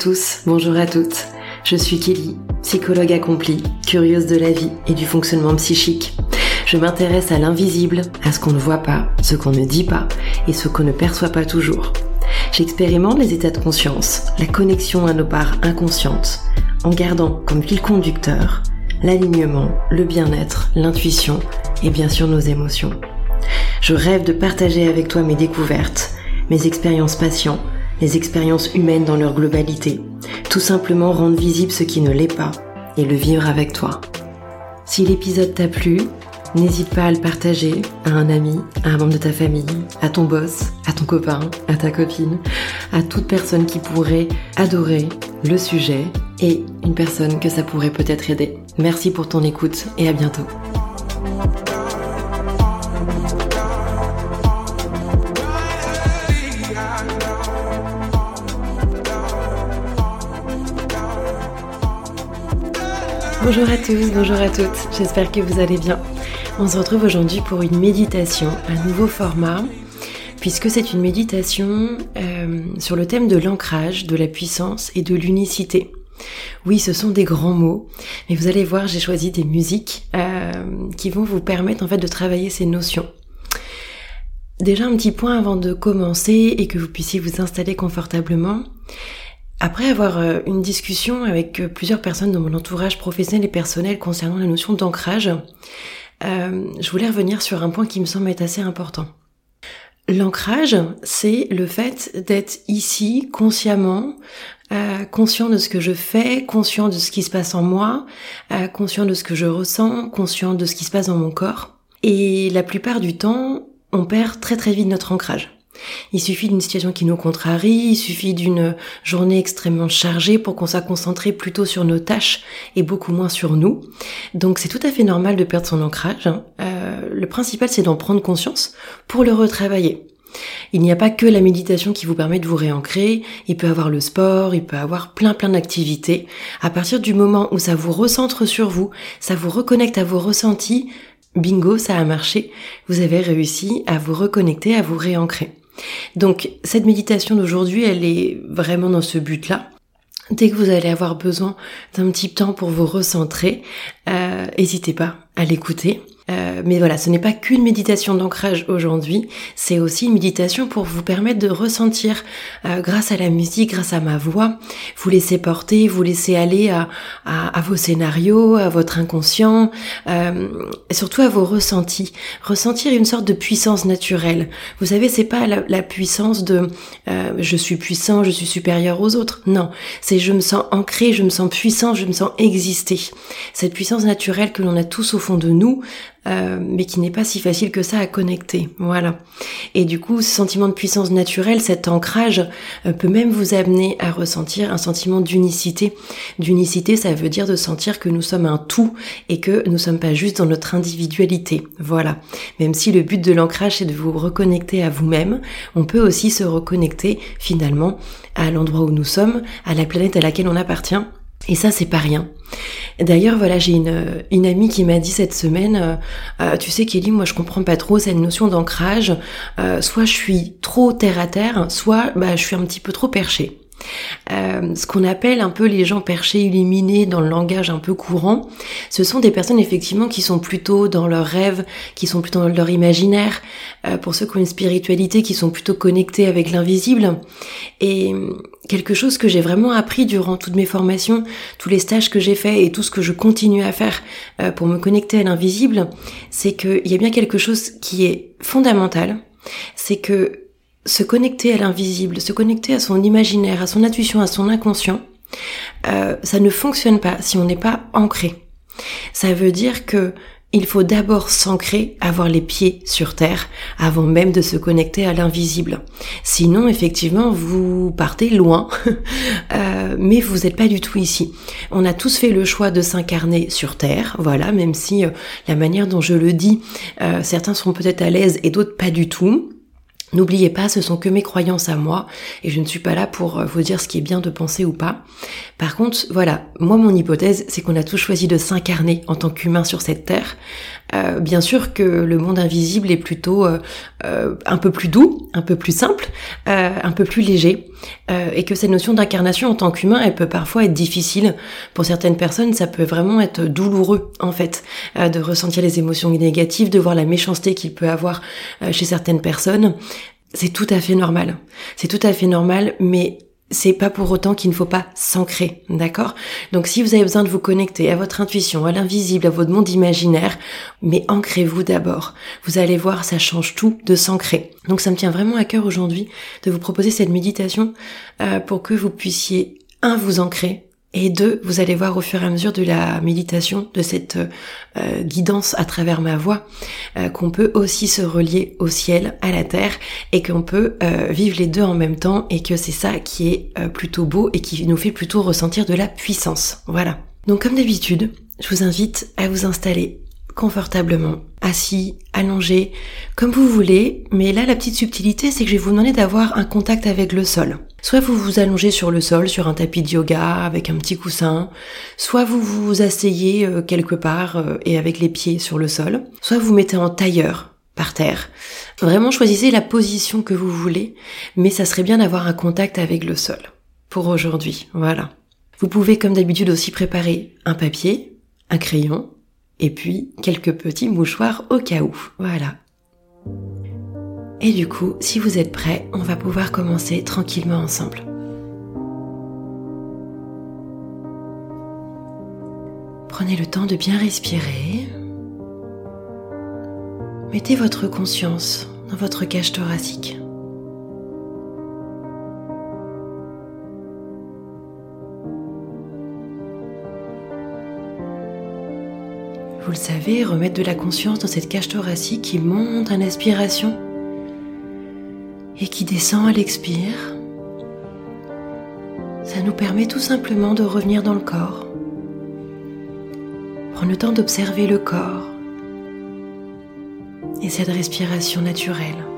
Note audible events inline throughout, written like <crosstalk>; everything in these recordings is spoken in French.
Tous, bonjour à toutes. Je suis Kelly, psychologue accomplie, curieuse de la vie et du fonctionnement psychique. Je m'intéresse à l'invisible, à ce qu'on ne voit pas, ce qu'on ne dit pas et ce qu'on ne perçoit pas toujours. J'expérimente les états de conscience, la connexion à nos parts inconscientes, en gardant comme fil conducteur l'alignement, le bien-être, l'intuition et bien sûr nos émotions. Je rêve de partager avec toi mes découvertes, mes expériences patients, les expériences humaines dans leur globalité, tout simplement rendre visible ce qui ne l'est pas et le vivre avec toi. Si l'épisode t'a plu, n'hésite pas à le partager à un ami, à un membre de ta famille, à ton boss, à ton copain, à ta copine, à toute personne qui pourrait adorer le sujet et une personne que ça pourrait peut-être aider. Merci pour ton écoute et à bientôt. Bonjour à tous, bonjour à toutes, j'espère que vous allez bien. On se retrouve aujourd'hui pour une méditation, un nouveau format, puisque c'est une méditation euh, sur le thème de l'ancrage, de la puissance et de l'unicité. Oui, ce sont des grands mots, mais vous allez voir, j'ai choisi des musiques euh, qui vont vous permettre en fait de travailler ces notions. Déjà un petit point avant de commencer et que vous puissiez vous installer confortablement. Après avoir euh, une discussion avec euh, plusieurs personnes dans mon entourage professionnel et personnel concernant la notion d'ancrage, euh, je voulais revenir sur un point qui me semble être assez important. L'ancrage, c'est le fait d'être ici consciemment, conscient de ce que je fais, conscient de ce qui se passe en moi, conscient de ce que je ressens, conscient de ce qui se passe dans mon corps. Et la plupart du temps, on perd très très vite notre ancrage. Il suffit d'une situation qui nous contrarie, il suffit d'une journée extrêmement chargée pour qu'on soit concentré plutôt sur nos tâches et beaucoup moins sur nous. Donc c'est tout à fait normal de perdre son ancrage. Hein. Euh, le principal c'est d'en prendre conscience pour le retravailler. Il n'y a pas que la méditation qui vous permet de vous réancrer, il peut avoir le sport, il peut avoir plein plein d'activités. À partir du moment où ça vous recentre sur vous, ça vous reconnecte à vos ressentis, bingo, ça a marché, vous avez réussi à vous reconnecter, à vous réancrer. Donc cette méditation d'aujourd'hui, elle est vraiment dans ce but-là. Dès que vous allez avoir besoin d'un petit temps pour vous recentrer, euh, n'hésitez pas à l'écouter. Euh, mais voilà, ce n'est pas qu'une méditation d'ancrage aujourd'hui, c'est aussi une méditation pour vous permettre de ressentir, euh, grâce à la musique, grâce à ma voix, vous laisser porter, vous laisser aller à, vos scénarios, à votre inconscient, euh, et surtout à vos ressentis. Ressentir une sorte de puissance naturelle. Vous savez, c'est pas la, la, puissance de je suis puissant, je suis supérieur aux autres. Non, c'est je me sens ancré, je me sens puissant, je me sens exister. Cette puissance naturelle que l'on a tous au fond de nous, euh, mais qui n'est pas si facile que ça à connecter. Voilà. Et du coup, ce sentiment de puissance naturelle, cet ancrage, euh, peut même vous amener à ressentir un sentiment d'unicité. D'unicité, ça veut dire de sentir que nous sommes un tout et que nous sommes pas juste dans notre individualité. Voilà. Même si le but de l'ancrage c'est de vous reconnecter à vous-même, on peut aussi se reconnecter finalement à l'endroit où nous sommes, à la planète à laquelle on appartient et ça, c'est pas rien. D'ailleurs, voilà, j'ai une, amie qui m'a dit cette semaine, euh, euh, tu sais Kelly, moi je comprends pas trop cette notion d'ancrage. Euh, soit je suis trop terre à terre, soit bah, je suis un petit peu trop perché. Ce qu'on appelle un peu les gens perchés, illuminés dans le langage un peu courant, ce sont des personnes effectivement qui sont plutôt dans leurs rêves, qui sont plutôt dans leur imaginaire, pour ceux qui ont une spiritualité, qui sont plutôt connectés avec l'invisible. Et quelque chose que j'ai vraiment appris durant toutes mes formations, tous les stages que j'ai faits et tout ce que je continue à faire euh, pour me connecter à l'invisible, c'est qu'il y a bien quelque chose qui est fondamental, c'est que se connecter à l'invisible, se connecter à son imaginaire, à son intuition, à son inconscient, euh, ça ne fonctionne pas si on n'est pas ancré. Ça veut dire que il faut d'abord s'ancrer, avoir les pieds sur terre, avant même de se connecter à l'invisible. Sinon, effectivement, vous partez loin, <laughs> euh, mais vous n'êtes pas du tout ici. On a tous fait le choix de s'incarner sur terre, voilà, même si euh, la manière dont je le dis, certains seront peut-être à l'aise et d'autres pas du tout. N'oubliez pas, ce sont que mes croyances à moi et je ne suis pas là pour euh, vous dire ce qui est bien de penser ou pas. Par contre, voilà, moi mon hypothèse, c'est qu'on a tous choisi de s'incarner en tant qu'humain sur cette terre Euh, bien sûr que le monde invisible est plutôt euh, euh, un peu plus doux, un peu plus simple, un peu plus léger, et que cette notion d'incarnation en tant qu'humain, elle peut parfois être difficile. Pour certaines personnes, ça peut vraiment être douloureux, en fait, de ressentir les émotions négatives, de voir la méchanceté qu'il peut avoir chez certaines personnes. C'est tout à fait normal. C'est tout à fait normal, mais c'est pas pour autant qu'il ne faut pas s'ancrer, d'accord? Donc si vous avez besoin de vous connecter à votre intuition, à l'invisible, à votre monde imaginaire, mais ancrez-vous d'abord. Vous allez voir, ça change tout de s'ancrer. Donc ça me tient vraiment à cœur aujourd'hui de vous proposer cette méditation euh, pour que vous puissiez, un, vous ancrer, et deux, vous allez voir au fur et à mesure de la méditation, de cette euh, guidance à travers ma voix, euh, qu'on peut aussi se relier au ciel, à la terre, et qu'on peut euh, vivre les deux en même temps, et que c'est ça qui est plutôt beau et qui nous fait plutôt ressentir de la puissance. Voilà. Donc comme d'habitude, je vous invite à vous installer confortablement, assis, allongé, comme vous voulez, mais là la petite subtilité c'est que je vais vous demander d'avoir un contact avec le sol. Soit vous vous allongez sur le sol, sur un tapis de yoga avec un petit coussin, soit vous vous asseyez euh, quelque part euh, et avec les pieds sur le sol, soit vous mettez en tailleur par terre. Vraiment choisissez la position que vous voulez, mais ça serait bien d'avoir un contact avec le sol. Pour aujourd'hui, voilà. Vous pouvez comme d'habitude aussi préparer un papier, un crayon, et puis quelques petits mouchoirs au cas où. Voilà. Et du coup, si vous êtes prêts, on va pouvoir commencer tranquillement ensemble. Prenez le temps de bien respirer. Mettez votre conscience dans votre cage thoracique. Vous le savez, remettre de la conscience dans cette cage thoracique qui monte à l'inspiration et qui descend à l'expire. Ça nous permet tout simplement de revenir dans le corps. Prendre le temps d'observer le corps et cette respiration naturelle.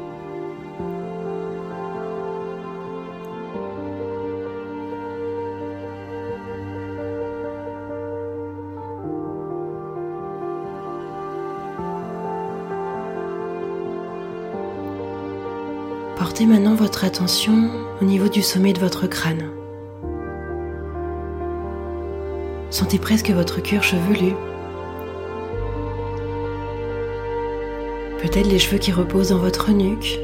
Maintenant votre attention au niveau du sommet de votre crâne. Sentez presque votre cuir chevelu. Peut-être les cheveux qui reposent dans votre nuque.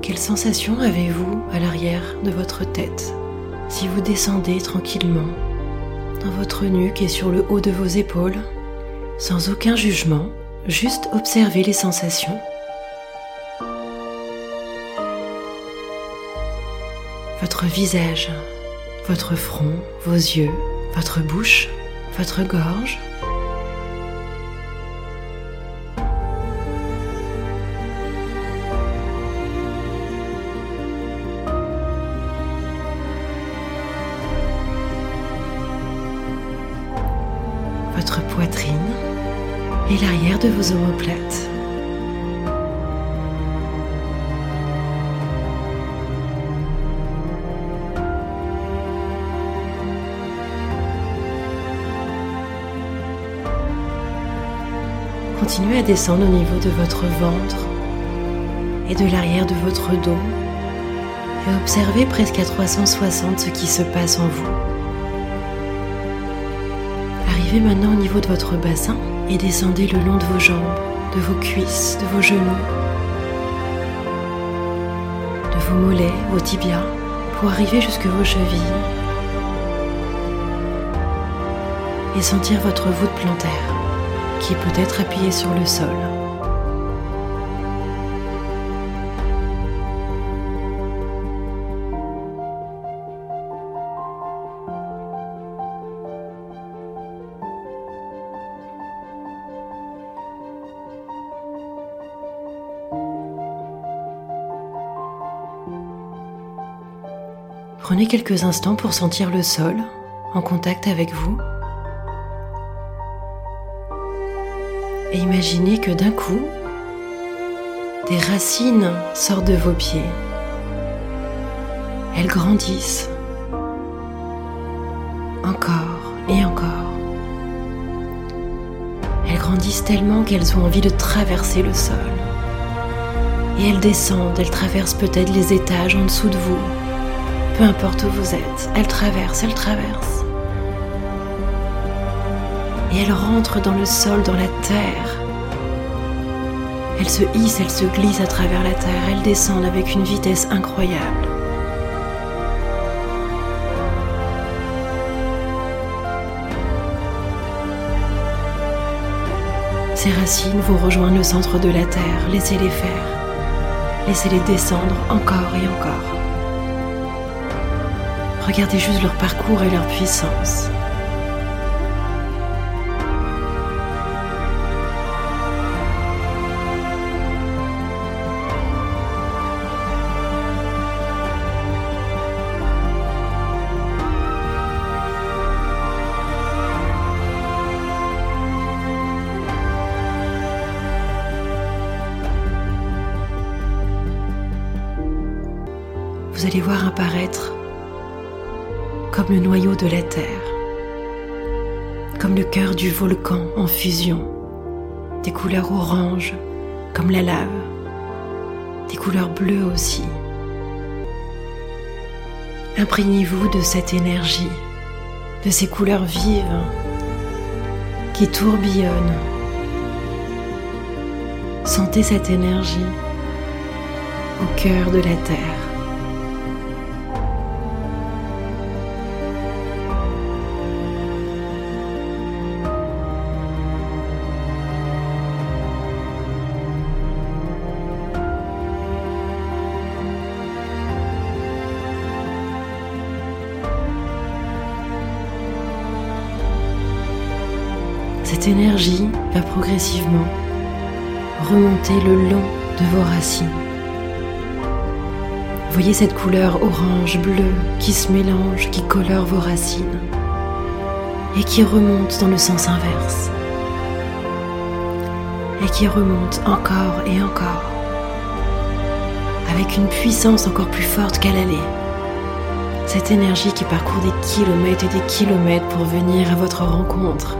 Quelle sensation avez-vous à l'arrière de votre tête si vous descendez tranquillement dans votre nuque et sur le haut de vos épaules, sans aucun jugement, juste observez les sensations? Votre visage, votre front, vos yeux, votre bouche, votre gorge. Votre poitrine et l'arrière de vos omoplates. Continuez à descendre au niveau de votre ventre et de l'arrière de votre dos et observez presque à 360 ce qui se passe en vous. Arrivez maintenant au niveau de votre bassin et descendez le long de vos jambes, de vos cuisses, de vos genoux, de vos mollets, vos tibias, pour arriver jusque vos chevilles et sentir votre voûte plantaire qui peut être appuyé sur le sol. Prenez quelques instants pour sentir le sol en contact avec vous. Et imaginez que d'un coup, des racines sortent de vos pieds. Elles grandissent encore et encore. Elles grandissent tellement qu'elles ont envie de traverser le sol. Et elles descendent, elles traversent peut-être les étages en dessous de vous. Peu importe où vous êtes, elles traversent, elles traversent. Et elles rentrent dans le sol, dans la terre. Elles se hissent, elles se glissent à travers la terre, elles descendent avec une vitesse incroyable. Ces racines vont rejoindre le centre de la terre, laissez-les faire. Laissez-les descendre encore et encore. Regardez juste leur parcours et leur puissance. Allez voir apparaître comme le noyau de la Terre, comme le cœur du volcan en fusion, des couleurs oranges comme la lave, des couleurs bleues aussi. Imprégnez-vous de cette énergie, de ces couleurs vives qui tourbillonnent. Sentez cette énergie au cœur de la Terre. Cette énergie va progressivement remonter le long de vos racines. Voyez cette couleur orange-bleu qui se mélange, qui colore vos racines et qui remonte dans le sens inverse. Et qui remonte encore et encore avec une puissance encore plus forte qu'à l'aller. Cette énergie qui parcourt des kilomètres et des kilomètres pour venir à votre rencontre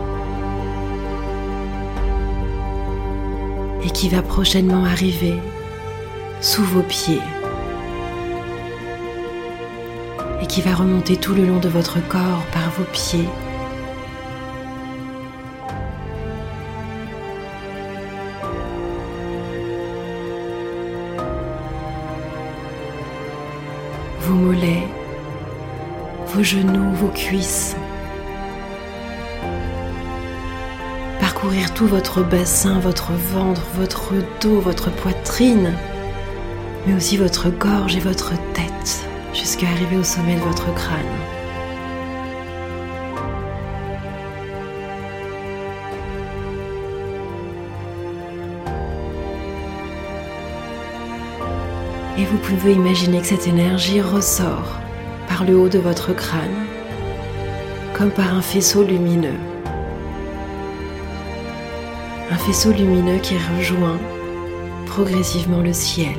et qui va prochainement arriver sous vos pieds et qui va remonter tout le long de votre corps par vos pieds. Vos mollets, vos genoux, vos cuisses. Tout votre bassin, votre ventre, votre dos, votre poitrine, mais aussi votre gorge et votre tête, jusqu'à arriver au sommet de votre crâne. Et vous pouvez imaginer que cette énergie ressort par le haut de votre crâne, comme par un faisceau lumineux un faisceau lumineux qui rejoint progressivement le ciel.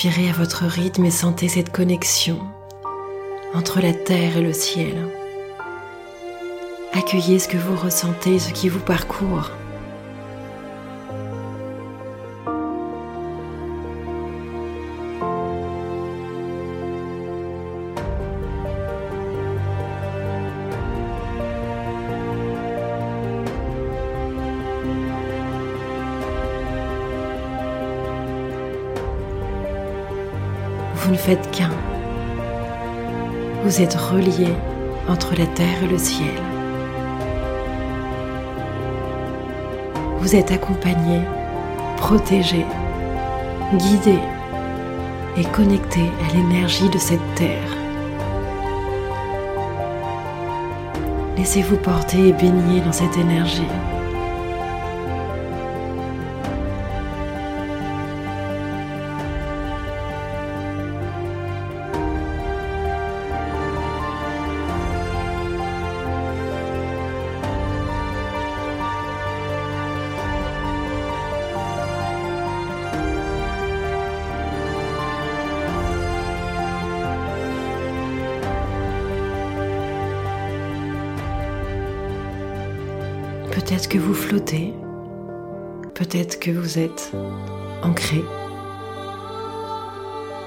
Respirez à votre rythme et sentez cette connexion entre la terre et le ciel. Accueillez ce que vous ressentez, ce qui vous parcourt. Faites qu'un. Vous êtes relié entre la terre et le ciel. Vous êtes accompagné, protégé, guidé et connecté à l'énergie de cette terre. Laissez-vous porter et baigner dans cette énergie. Peut-être que vous êtes ancré.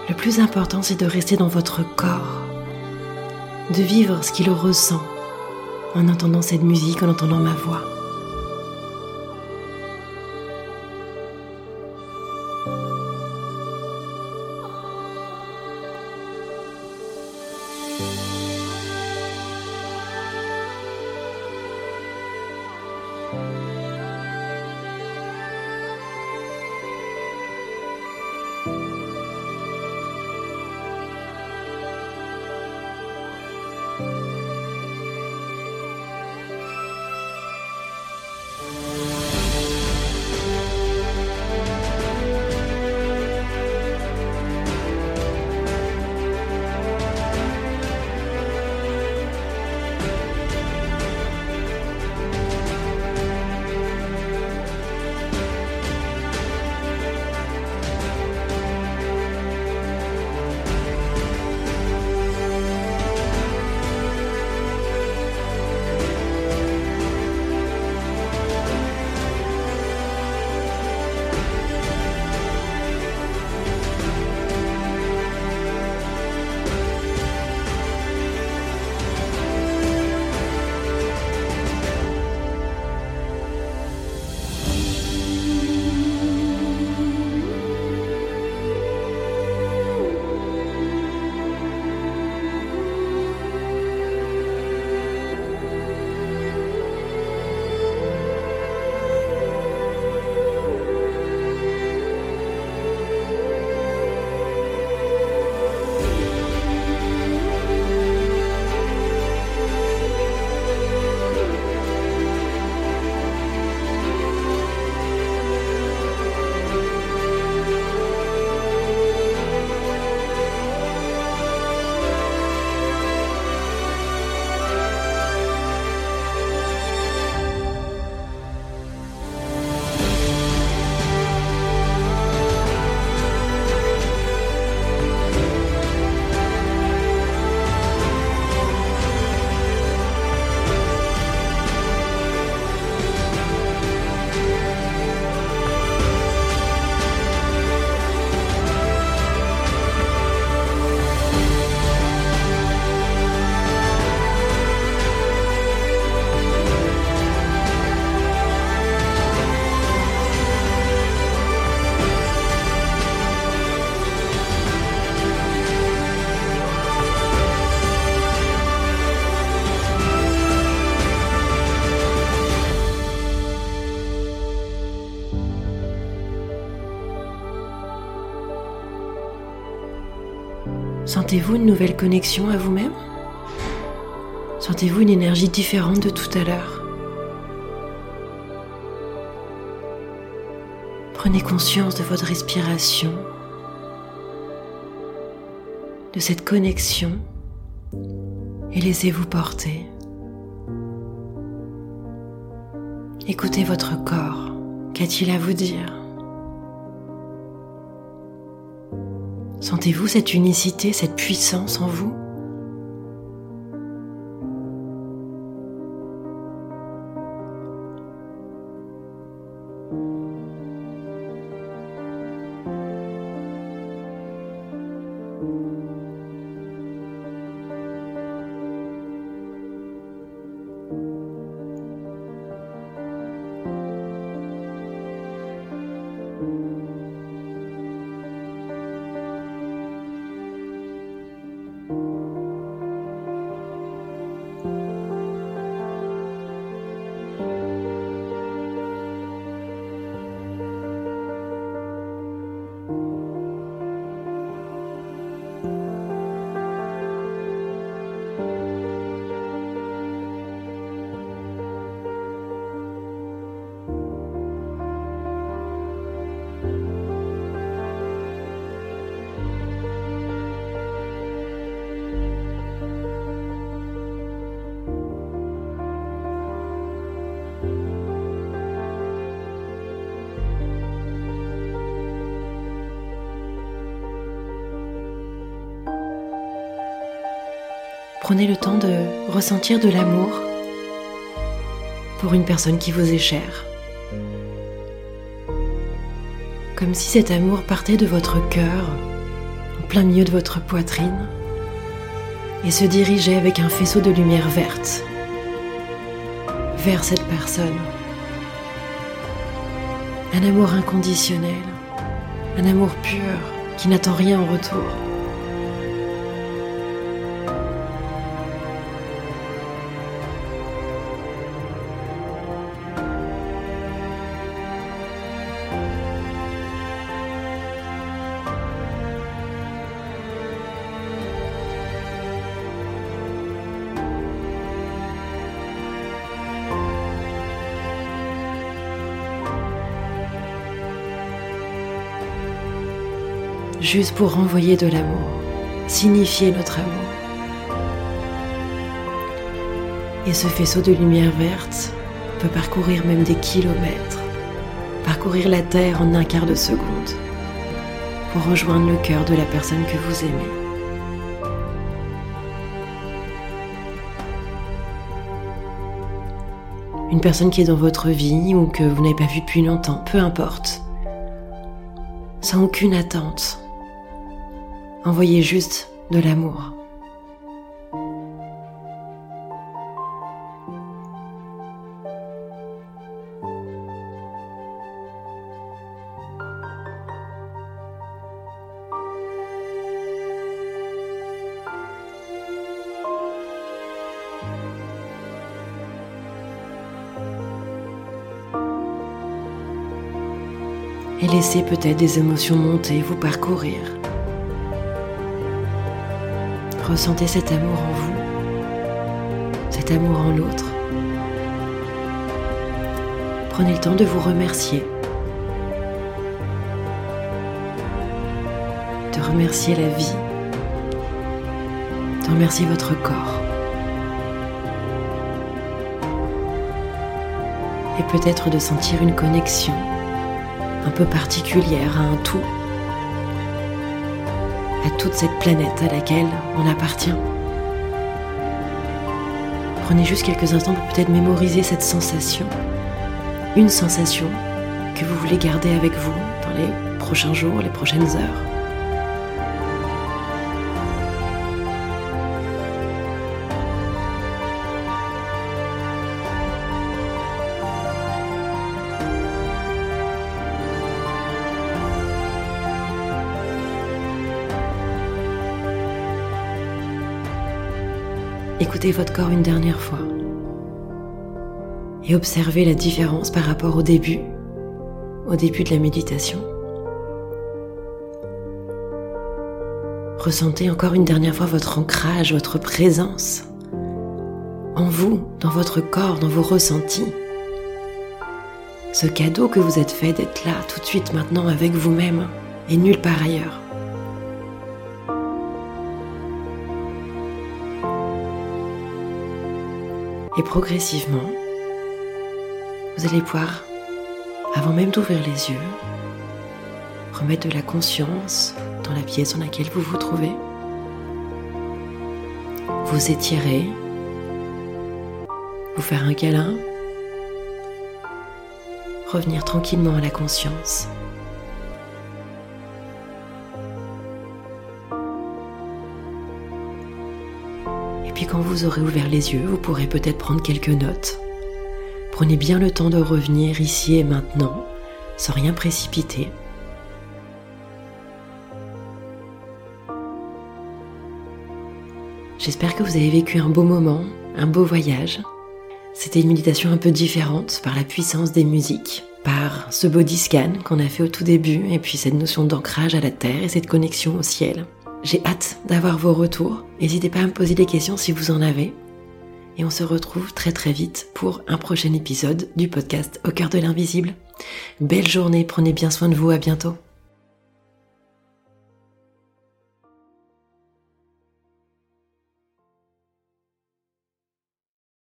Le plus important, c'est de rester dans votre corps, de vivre ce qu'il ressent en entendant cette musique, en entendant ma voix. Sentez-vous une nouvelle connexion à vous-même? Sentez-vous une énergie différente de tout à l'heure? Prenez conscience de votre respiration, de cette connexion et laissez-vous porter. Écoutez votre corps. Qu'a-t-il à vous dire? Sentez-vous cette unicité, cette puissance en vous? Prenez le temps de ressentir de l'amour pour une personne qui vous est chère. Comme si cet amour partait de votre cœur, en plein milieu de votre poitrine, et se dirigeait avec un faisceau de lumière verte vers cette personne. Un amour inconditionnel, un amour pur qui n'attend rien en retour. Juste pour renvoyer de l'amour, signifier notre amour. Et ce faisceau de lumière verte peut parcourir même des kilomètres, parcourir la Terre en un quart de seconde, pour rejoindre le cœur de la personne que vous aimez. Une personne qui est dans votre vie ou que vous n'avez pas vue depuis longtemps, peu importe. Sans aucune attente, Envoyez juste de l'amour. et laissez peut-être des émotions monter, vous parcourir. Ressentez cet amour en vous, cet amour en l'autre. Prenez le temps de vous remercier, de remercier la vie, de remercier votre corps. Et peut-être de sentir une connexion un peu particulière à un tout à toute cette planète à laquelle on appartient. Prenez juste quelques instants pour peut-être mémoriser cette sensation. Une sensation que vous voulez garder avec vous dans les prochains jours, les prochaines heures. Écoutez votre corps une dernière fois et observez la différence par rapport au début, au début de la méditation. Ressentez encore une dernière fois votre ancrage, votre présence en vous, dans votre corps, dans vos ressentis. Ce cadeau que vous êtes fait d'être là tout de suite maintenant avec vous-même et nulle part ailleurs. Et progressivement, vous allez pouvoir, avant même d'ouvrir les yeux, remettre de la conscience dans la pièce dans laquelle vous vous trouvez. Vous étirer, vous faire un câlin, revenir tranquillement à la conscience. Quand vous aurez ouvert les yeux, vous pourrez peut-être prendre quelques notes. Prenez bien le temps de revenir ici et maintenant, sans rien précipiter. J'espère que vous avez vécu un beau moment, un beau voyage. C'était une méditation un peu différente par la puissance des musiques, par ce body scan qu'on a fait au tout début, et puis cette notion d'ancrage à la terre et cette connexion au ciel. J'ai hâte d'avoir vos retours. N'hésitez pas à me poser des questions si vous en avez. Et on se retrouve très très vite pour un prochain épisode du podcast Au cœur de l'invisible. Belle journée, prenez bien soin de vous, à bientôt.